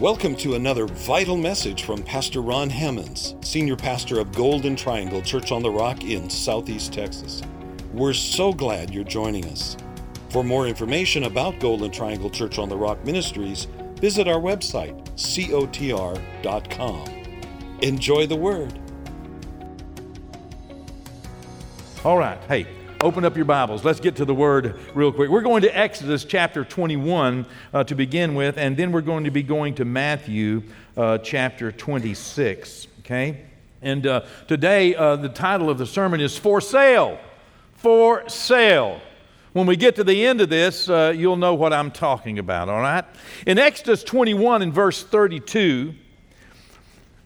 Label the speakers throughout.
Speaker 1: Welcome to another vital message from Pastor Ron Hammonds, Senior Pastor of Golden Triangle Church on the Rock in Southeast Texas. We're so glad you're joining us. For more information about Golden Triangle Church on the Rock Ministries, visit our website, cotr.com. Enjoy the Word.
Speaker 2: All right, hey, open up your Bibles. Let's get to the Word real quick. We're going to Exodus chapter 21 uh, to begin with, and then we're going to be going to Matthew uh, chapter 26, okay? And uh, today, uh, the title of the sermon is For Sale. For Sale. When we get to the end of this, uh, you'll know what I'm talking about, all right? In Exodus 21 and verse 32,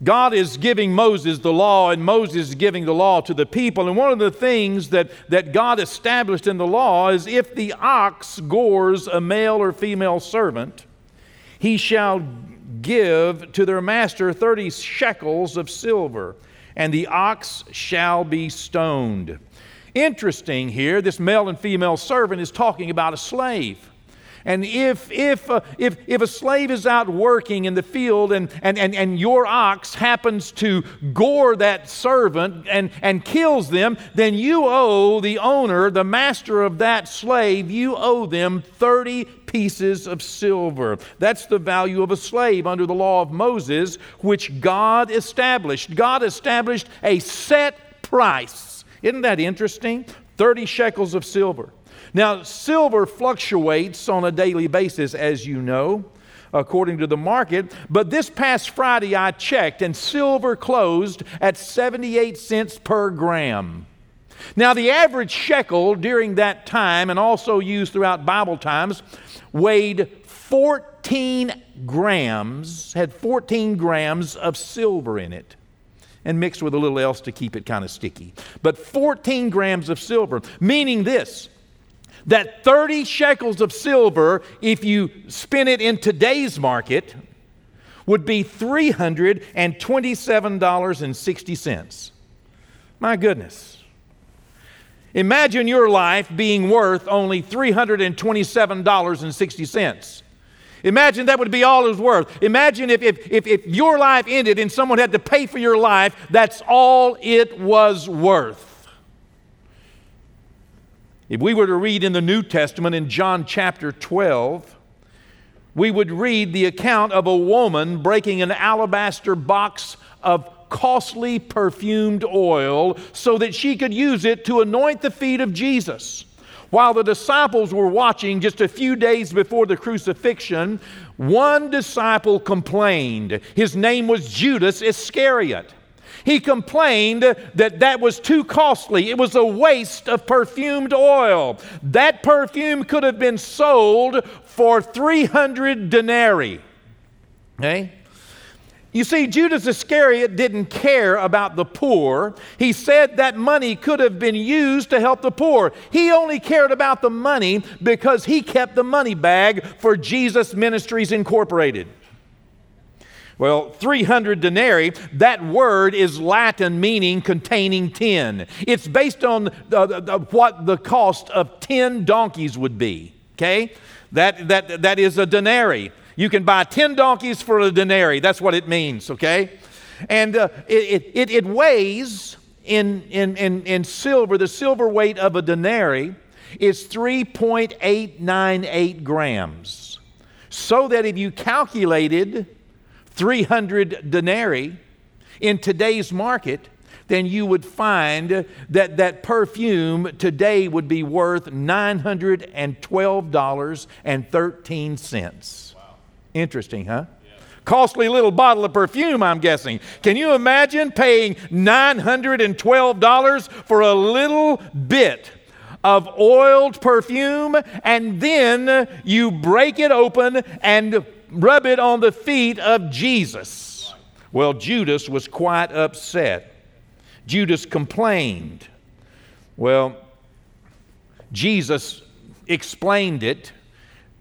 Speaker 2: God is giving Moses the law, and Moses is giving the law to the people. And one of the things that, that God established in the law is if the ox gores a male or female servant, he shall give to their master 30 shekels of silver, and the ox shall be stoned. Interesting here, this male and female servant is talking about a slave. And if, if, uh, if, if a slave is out working in the field and, and, and, and your ox happens to gore that servant and, and kills them, then you owe the owner, the master of that slave, you owe them 30 pieces of silver. That's the value of a slave under the law of Moses, which God established. God established a set price isn't that interesting? 30 shekels of silver. Now, silver fluctuates on a daily basis, as you know, according to the market. But this past Friday, I checked, and silver closed at 78 cents per gram. Now, the average shekel during that time, and also used throughout Bible times, weighed 14 grams, had 14 grams of silver in it and mixed with a little else to keep it kind of sticky. But 14 grams of silver, meaning this that 30 shekels of silver, if you spin it in today's market, would be $327.60. My goodness. Imagine your life being worth only $327.60. Imagine that would be all it was worth. Imagine if, if, if, if, your life ended and someone had to pay for your life, that's all it was worth. If we were to read in the New Testament in John chapter 12, we would read the account of a woman breaking an alabaster box of costly perfumed oil so that she could use it to anoint the feet of Jesus. While the disciples were watching just a few days before the crucifixion, one disciple complained. His name was Judas Iscariot. He complained that that was too costly. It was a waste of perfumed oil. That perfume could have been sold for 300 denarii. Okay? You see, Judas Iscariot didn't care about the poor. He said that money could have been used to help the poor. He only cared about the money because he kept the money bag for Jesus Ministries Incorporated. Well, 300 denarii, that word is Latin meaning containing 10. It's based on the, the, what the cost of 10 donkeys would be. Okay? That, that, that is a denarii. You can buy 10 donkeys for a denarii. That's what it means, okay? And uh, it, it, it weighs in, in, in, in silver, the silver weight of a denarii is 3.898 grams. So that if you calculated 300 denarii in today's market, then you would find that that perfume today would be worth $912.13. Interesting, huh? Costly little bottle of perfume, I'm guessing. Can you imagine paying $912 for a little bit of oiled perfume and then you break it open and rub it on the feet of Jesus? Well, Judas was quite upset. Judas complained. Well, Jesus explained it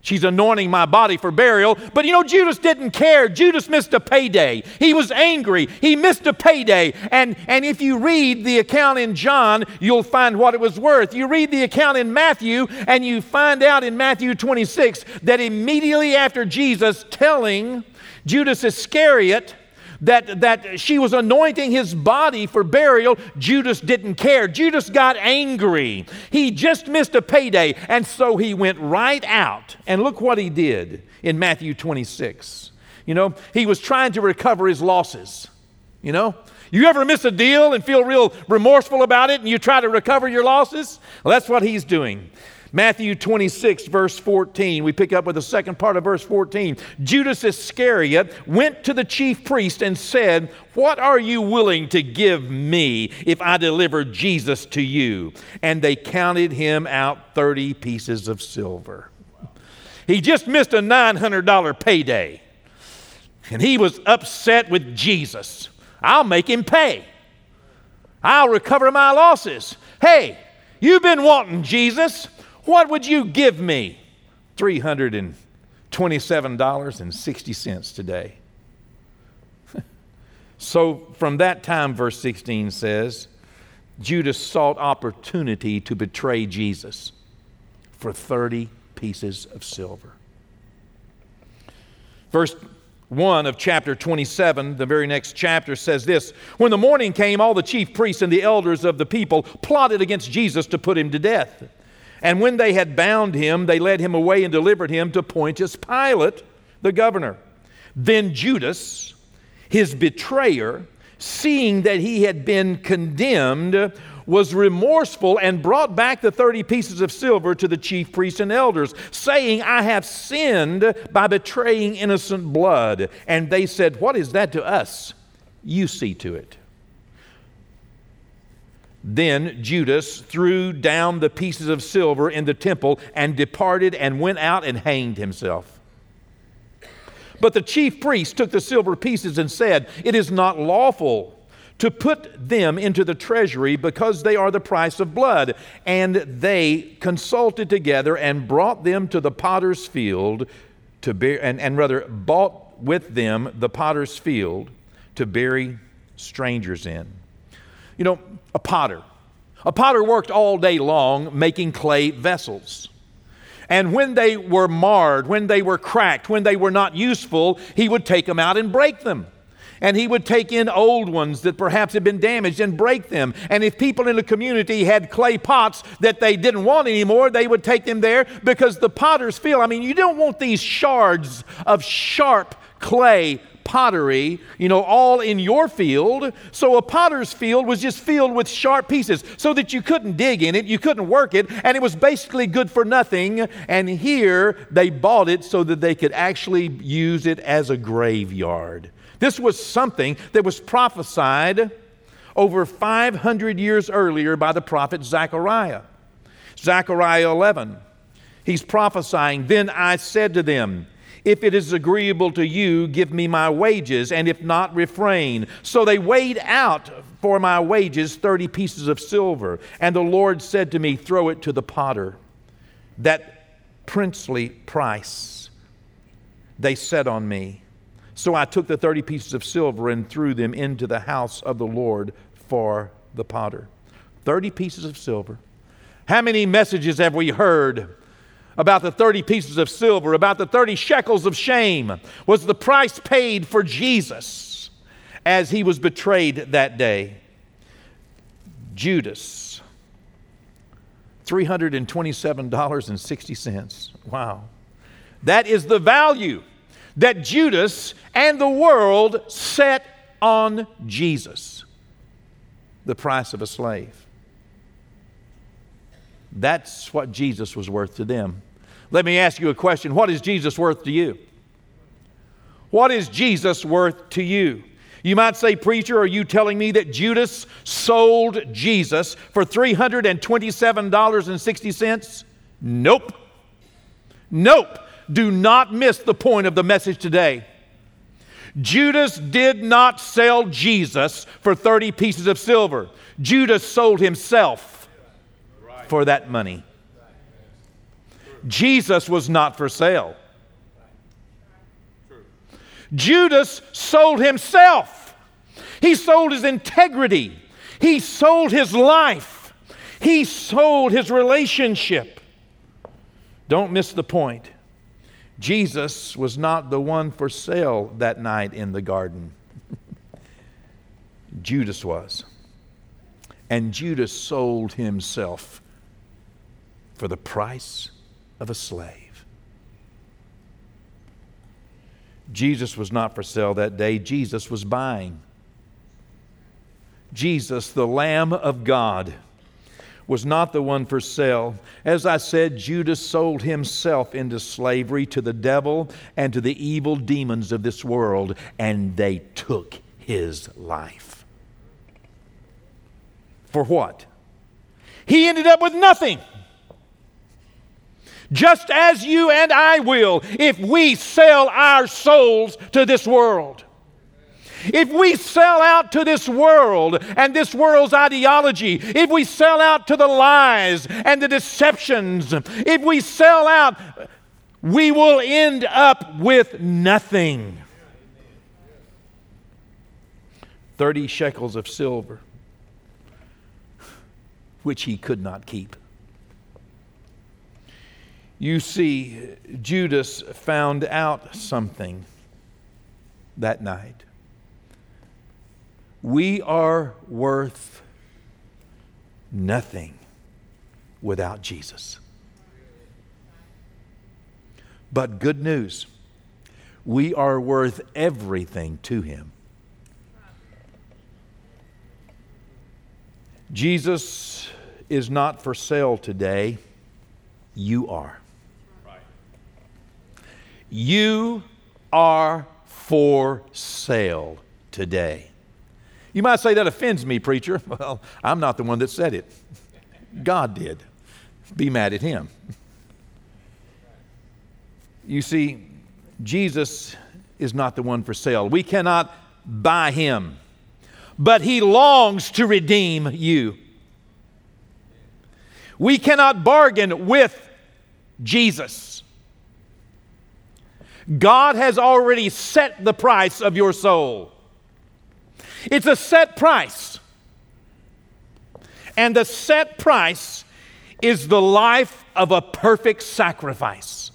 Speaker 2: She's anointing my body for burial. But you know, Judas didn't care. Judas missed a payday. He was angry. He missed a payday. And, and if you read the account in John, you'll find what it was worth. You read the account in Matthew, and you find out in Matthew 26 that immediately after Jesus telling Judas Iscariot, that, that she was anointing his body for burial, Judas didn't care. Judas got angry. He just missed a payday, and so he went right out. And look what he did in Matthew 26. You know, he was trying to recover his losses. You know, you ever miss a deal and feel real remorseful about it and you try to recover your losses? Well, that's what he's doing. Matthew 26, verse 14. We pick up with the second part of verse 14. Judas Iscariot went to the chief priest and said, What are you willing to give me if I deliver Jesus to you? And they counted him out 30 pieces of silver. He just missed a $900 payday. And he was upset with Jesus. I'll make him pay. I'll recover my losses. Hey, you've been wanting Jesus. What would you give me? $327.60 today. so from that time, verse 16 says, Judas sought opportunity to betray Jesus for 30 pieces of silver. Verse 1 of chapter 27, the very next chapter, says this When the morning came, all the chief priests and the elders of the people plotted against Jesus to put him to death. And when they had bound him, they led him away and delivered him to Pontius Pilate, the governor. Then Judas, his betrayer, seeing that he had been condemned, was remorseful and brought back the 30 pieces of silver to the chief priests and elders, saying, I have sinned by betraying innocent blood. And they said, What is that to us? You see to it. Then Judas threw down the pieces of silver in the temple and departed and went out and hanged himself. But the chief priest took the silver pieces and said, It is not lawful to put them into the treasury because they are the price of blood. And they consulted together and brought them to the potter's field to bear, and, and rather bought with them the potter's field to bury strangers in. You know, a potter. A potter worked all day long making clay vessels. And when they were marred, when they were cracked, when they were not useful, he would take them out and break them. And he would take in old ones that perhaps had been damaged and break them. And if people in the community had clay pots that they didn't want anymore, they would take them there because the potters feel I mean, you don't want these shards of sharp clay pottery, you know, all in your field. So a potter's field was just filled with sharp pieces so that you couldn't dig in it, you couldn't work it, and it was basically good for nothing. And here they bought it so that they could actually use it as a graveyard. This was something that was prophesied over 500 years earlier by the prophet Zechariah. Zechariah 11. He's prophesying, Then I said to them, if it is agreeable to you, give me my wages, and if not, refrain. So they weighed out for my wages 30 pieces of silver. And the Lord said to me, Throw it to the potter. That princely price they set on me. So I took the 30 pieces of silver and threw them into the house of the Lord for the potter. 30 pieces of silver. How many messages have we heard about the 30 pieces of silver, about the 30 shekels of shame, was the price paid for Jesus as he was betrayed that day. Judas, $327.60. Wow. That is the value that Judas and the world set on Jesus the price of a slave. That's what Jesus was worth to them. Let me ask you a question What is Jesus worth to you? What is Jesus worth to you? You might say, Preacher, are you telling me that Judas sold Jesus for $327.60? Nope. Nope. Do not miss the point of the message today. Judas did not sell Jesus for 30 pieces of silver. Judas sold himself for that money. Jesus was not for sale. Judas sold himself. He sold his integrity. He sold his life. He sold his relationship. Don't miss the point. Jesus was not the one for sale that night in the garden. Judas was. And Judas sold himself for the price of a slave. Jesus was not for sale that day, Jesus was buying. Jesus, the Lamb of God, was not the one for sale. As I said, Judas sold himself into slavery to the devil and to the evil demons of this world, and they took his life. For what? He ended up with nothing. Just as you and I will if we sell our souls to this world. If we sell out to this world and this world's ideology, if we sell out to the lies and the deceptions, if we sell out, we will end up with nothing. 30 shekels of silver, which he could not keep. You see, Judas found out something that night. We are worth nothing without Jesus. But good news, we are worth everything to Him. Jesus is not for sale today, you are. You are for sale today. You might say that offends me, preacher. Well, I'm not the one that said it. God did. Be mad at him. You see, Jesus is not the one for sale. We cannot buy him, but he longs to redeem you. We cannot bargain with Jesus. God has already set the price of your soul. It's a set price. And the set price is the life of a perfect sacrifice.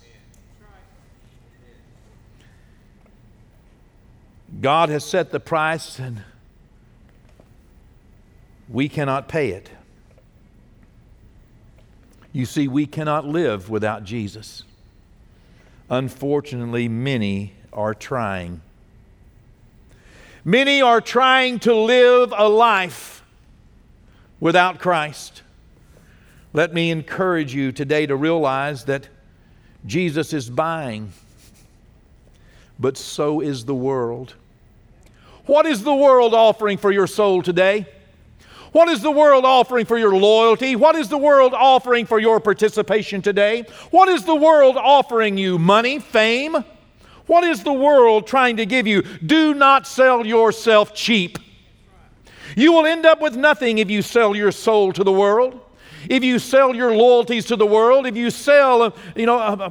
Speaker 2: God has set the price, and we cannot pay it. You see, we cannot live without Jesus. Unfortunately, many are trying. Many are trying to live a life without Christ. Let me encourage you today to realize that Jesus is buying, but so is the world. What is the world offering for your soul today? What is the world offering for your loyalty? What is the world offering for your participation today? What is the world offering you? Money, fame? What is the world trying to give you? Do not sell yourself cheap. You will end up with nothing if you sell your soul to the world. If you sell your loyalties to the world, if you sell, you know, uh, uh,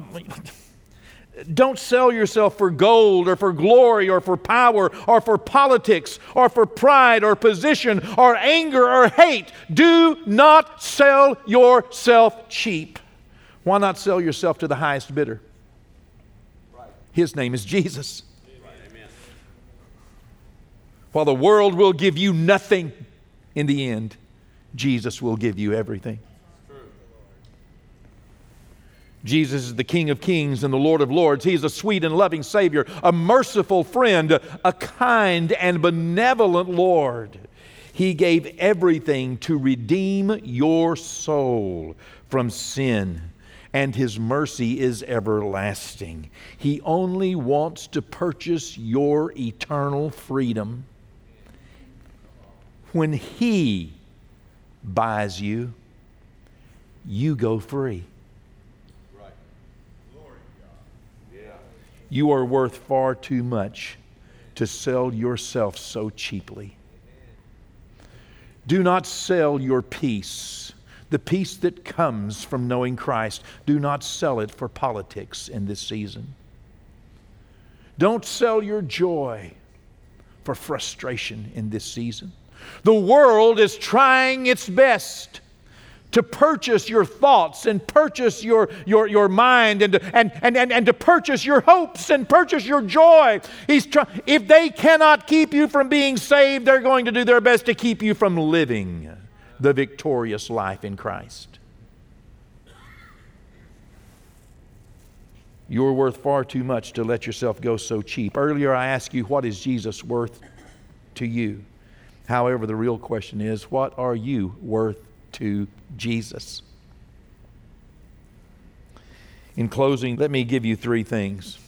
Speaker 2: don't sell yourself for gold or for glory or for power or for politics or for pride or position or anger or hate. Do not sell yourself cheap. Why not sell yourself to the highest bidder? His name is Jesus. While the world will give you nothing in the end, Jesus will give you everything. Jesus is the King of Kings and the Lord of Lords. He is a sweet and loving Savior, a merciful friend, a kind and benevolent Lord. He gave everything to redeem your soul from sin and his mercy is everlasting. He only wants to purchase your eternal freedom. When he buys you, you go free. You are worth far too much to sell yourself so cheaply. Do not sell your peace the peace that comes from knowing Christ. Do not sell it for politics in this season. Don't sell your joy for frustration in this season. The world is trying its best to purchase your thoughts and purchase your, your, your mind and, and, and, and, and to purchase your hopes and purchase your joy. He's try- if they cannot keep you from being saved, they're going to do their best to keep you from living the victorious life in Christ. You're worth far too much to let yourself go so cheap. Earlier, I asked you, what is Jesus worth to you? However, the real question is, what are you worth to Jesus. In closing, let me give you three things.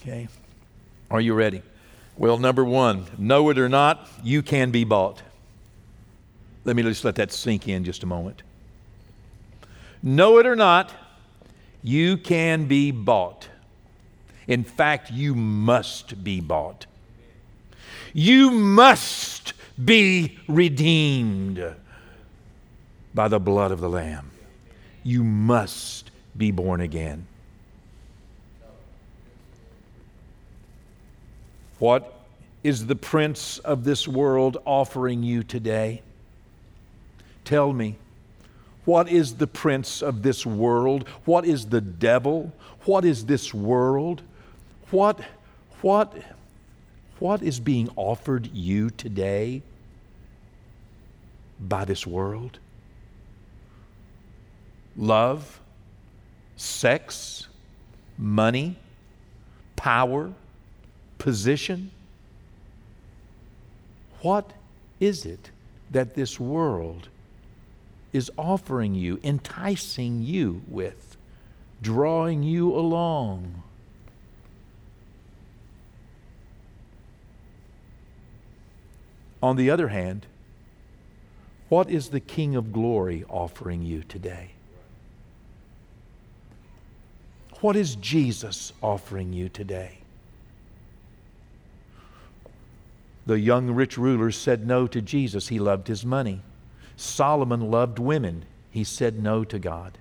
Speaker 2: Okay? Are you ready? Well, number one, know it or not, you can be bought. Let me just let that sink in just a moment. Know it or not, you can be bought. In fact, you must be bought. You must be redeemed by the blood of the Lamb. You must be born again. What is the prince of this world offering you today? Tell me, what is the prince of this world? What is the devil? What is this world? What, what, what is being offered you today by this world? Love, sex, money, power, position? What is it that this world is offering you, enticing you with, drawing you along? On the other hand, what is the King of Glory offering you today? What is Jesus offering you today? The young rich ruler said no to Jesus. He loved his money. Solomon loved women. He said no to God.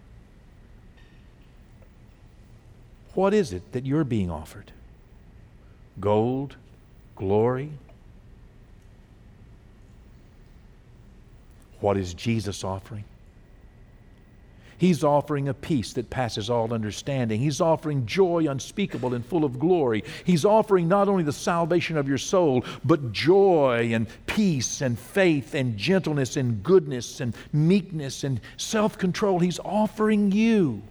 Speaker 2: What is it that you're being offered? Gold? Glory? What is Jesus offering? He's offering a peace that passes all understanding. He's offering joy unspeakable and full of glory. He's offering not only the salvation of your soul, but joy and peace and faith and gentleness and goodness and meekness and self control. He's offering you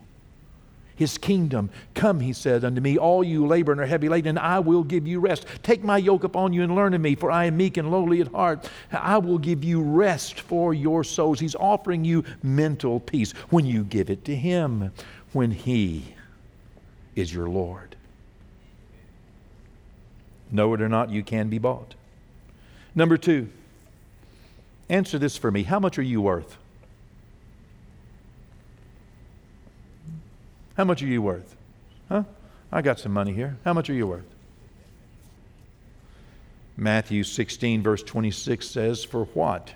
Speaker 2: his kingdom. Come, he said unto me, all you labor and are heavy laden, and I will give you rest. Take my yoke upon you and learn of me, for I am meek and lowly at heart. I will give you rest for your souls. He's offering you mental peace when you give it to him, when he is your Lord. Know it or not, you can be bought. Number two, answer this for me. How much are you worth? How much are you worth? Huh? I got some money here. How much are you worth? Matthew 16, verse 26 says, For what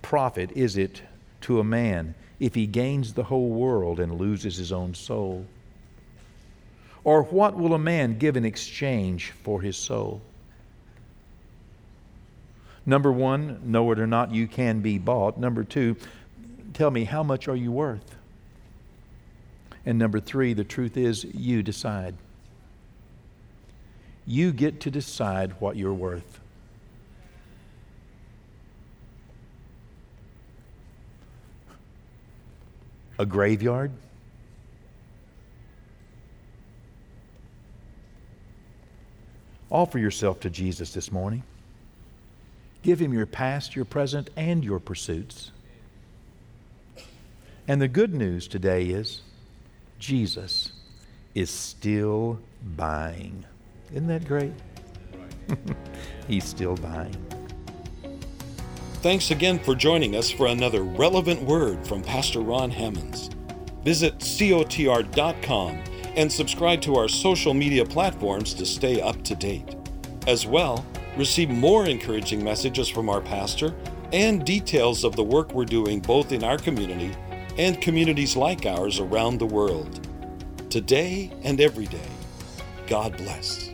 Speaker 2: profit is it to a man if he gains the whole world and loses his own soul? Or what will a man give in exchange for his soul? Number one, know it or not, you can be bought. Number two, tell me, how much are you worth? And number three, the truth is, you decide. You get to decide what you're worth. A graveyard? Offer yourself to Jesus this morning. Give him your past, your present, and your pursuits. And the good news today is Jesus is still buying. Isn't that great? He's still buying.
Speaker 1: Thanks again for joining us for another relevant word from Pastor Ron Hammonds. Visit cotr.com and subscribe to our social media platforms to stay up to date. As well, receive more encouraging messages from our pastor and details of the work we're doing both in our community and communities like ours around the world. Today and every day, God bless.